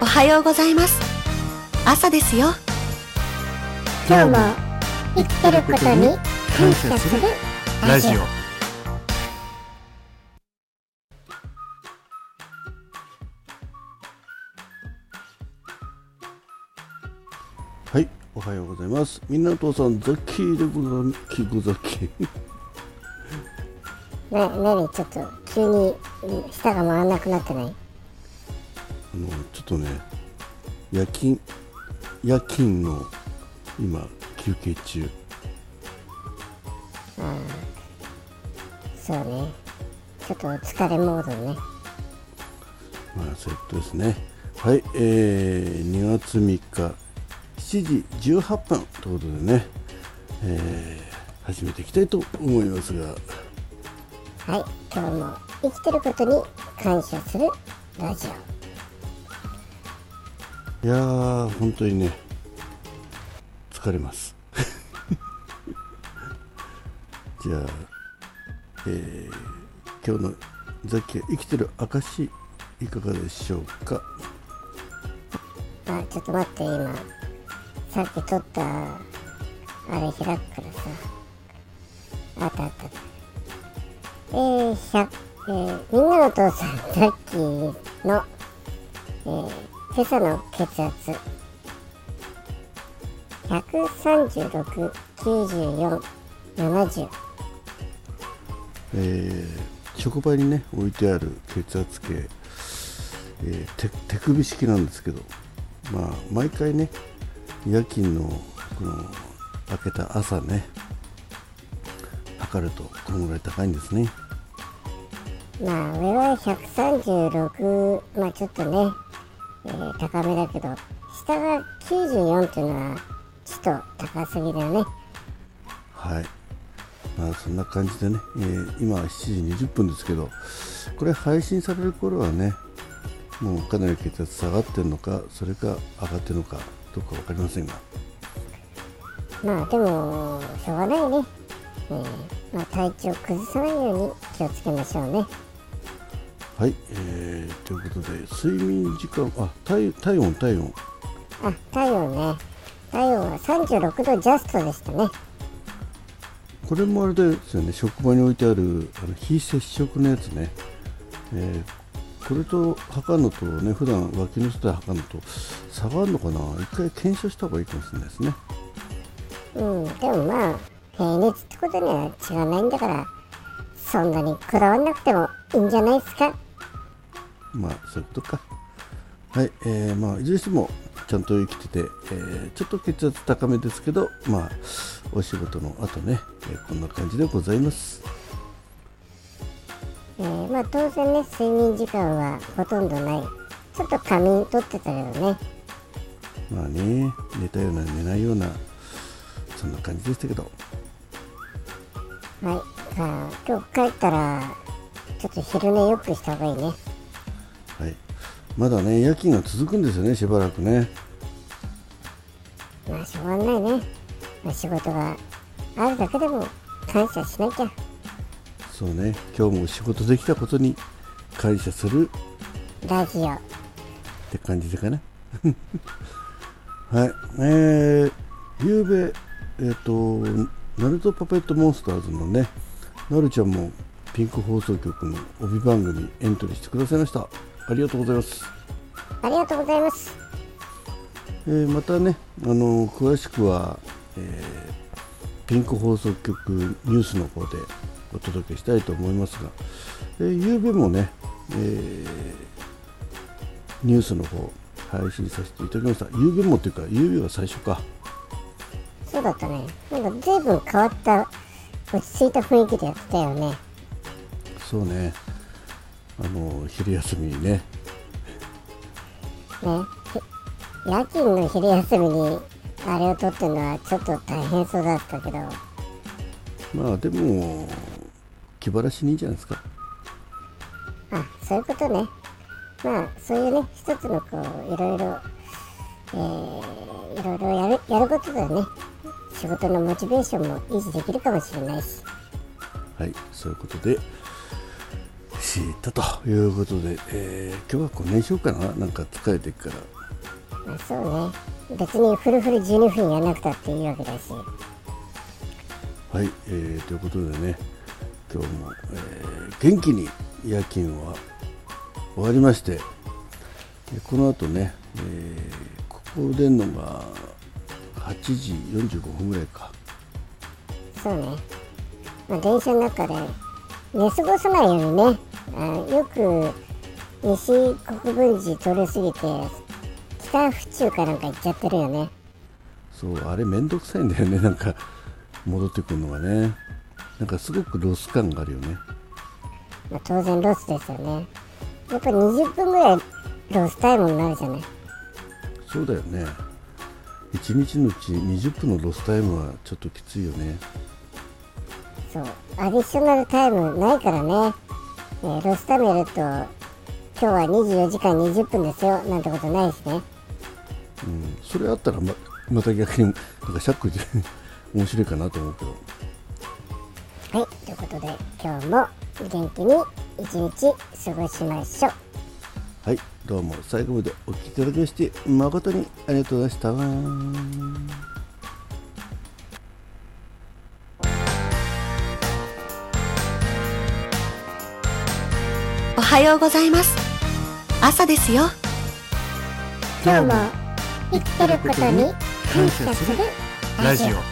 おはようございます朝ですよ今日も生きてることに感謝するラジオはい、おはようございます。みんなお父さん、ザッキーでござきござき。な 何ちょっと急にうん舌が回らなくなってない？あの、ちょっとね、夜勤、夜勤の今、休憩中。そうね。ちょっと疲れモードね。まあ、そういうことですね。はい、えー、2月3日、7時18分ということでね、えー、始めていきたいと思いますが、はい今日も生きてることに感謝するラジいやー、本当にね、疲れます。じゃあ、えー今日のザッキーが生きてる証いかがでしょうか？あちょっと待って今さっき撮ったあれ開くからさあったあったえー、100えー、みんなのお父さんザッキーの、えー、今朝の血圧。1369470えー職場にね置いてある血圧計、えー手手首式なんですけど、まあ、毎回ね夜勤のこの開けた朝ね測るとこのぐらい高いんですね。まあ上は136まあちょっとね、えー高めだけど下が94っていうのはちょっと高すぎだね。はい。まあそんな感じでね、えー今は7時20分ですけど、これ配信される頃はね、もうかなり血圧下がってるのか、それか上がってるのか、どうか分かりませんが、まあでもしょうがないね、えーまあ、体調崩さないように気をつけましょうねはい、えーということで、睡眠時間、あ体体温、体温、あ体温ね。体温は36度ジャストでしたね。これもあれですよね、職場に置いてあるあの非接触のやつね、えーこれと測るのとね、普段脇の下で測るのと差があるのかな、一回検証した方がいいかもしれないですね。うんでもまあ平熱ってことには違わないんだからそんなにこだわんなくてもいいんじゃないですか？まあそういうことか。はい、えー、まあいずれにしてもちゃんと生きてて、えーちょっと血圧高めですけど、まあお仕事の後ね、えーこんな感じでございます。えーまあ当然ね睡眠時間はほとんどないちょっと仮眠取ってたけどねまあね、寝たような寝ないようなそんな感じでしたけど、はいじゃあ今日帰ったらちょっと昼寝よくした方がいいねはい。まだね夜勤が続くんですよねしばらくね。まあしょうがないね、まあ、仕事があるだけでも感謝しなきゃそうね、今日も仕事できたことに感謝するラジオって感じでかな。はい、えー、ゆうべ、えっ、と、ナルトパペットモンスターズのね、なるちゃんもピンク放送局の帯番組エントリーしてくださいました。ありがとうございます。ありがとうございますえーまたね、あの詳しくは、えーピンク放送局ニュースの方でお届けしたいと思いますが、えー、ゆうべもね、えーニュースの方配信させていただきました。ゆうべもというか、ゆうべは最初か。そうだったねなんか随分変わった落ち着いた雰囲気でやってたよねそうね、あの昼休みにね、ねひ夜勤の昼休みにあれを撮ってるのはちょっと大変そうだったけど。まあでも、気晴らしにいいんじゃないですか。あそういうことね。まあそういうね一つのこういろいろえーいろいろやるやることでね。仕事のモチベーションも維持できるかもしれないし。はい、そういうことで、したということで、えー、今日はこれにしようかな。なんか疲れてるから。まあ、そうね。別にフルフル12分やらなくたっていいわけだし。はい、えー、ということでね。今日も、えー元気に夜勤は終わりましてえーこの後ね、えーここ出るのが8時45分ぐらいか。そうね、まあ、電車の中で寝過ごさないようにねあよく西国分寺通り過ぎて北府中かなんか行っちゃってるよね。そうあれめんどくさいんだよね。なんか戻ってくるのがね。なんかすごくロス感があるよね。まあ、当然ロスですよね。やっぱ20分ぐらいロスタイムになるじゃない。そうだよね。1日のうち20分のロスタイムはちょっときついよね。そう。アディショナルタイムないからね、えーロスタイムやると今日は24時間20分ですよなんてことないしね。うん、それあったらままた逆になんかシャックで面白いかなと思うけど。はいということで今日も元気に一日過ごしましょう。はいどうも最後までお聞きいただきまして誠にありがとうございましたおはようございます。朝ですよ。今日も生きてることに感謝するラジオ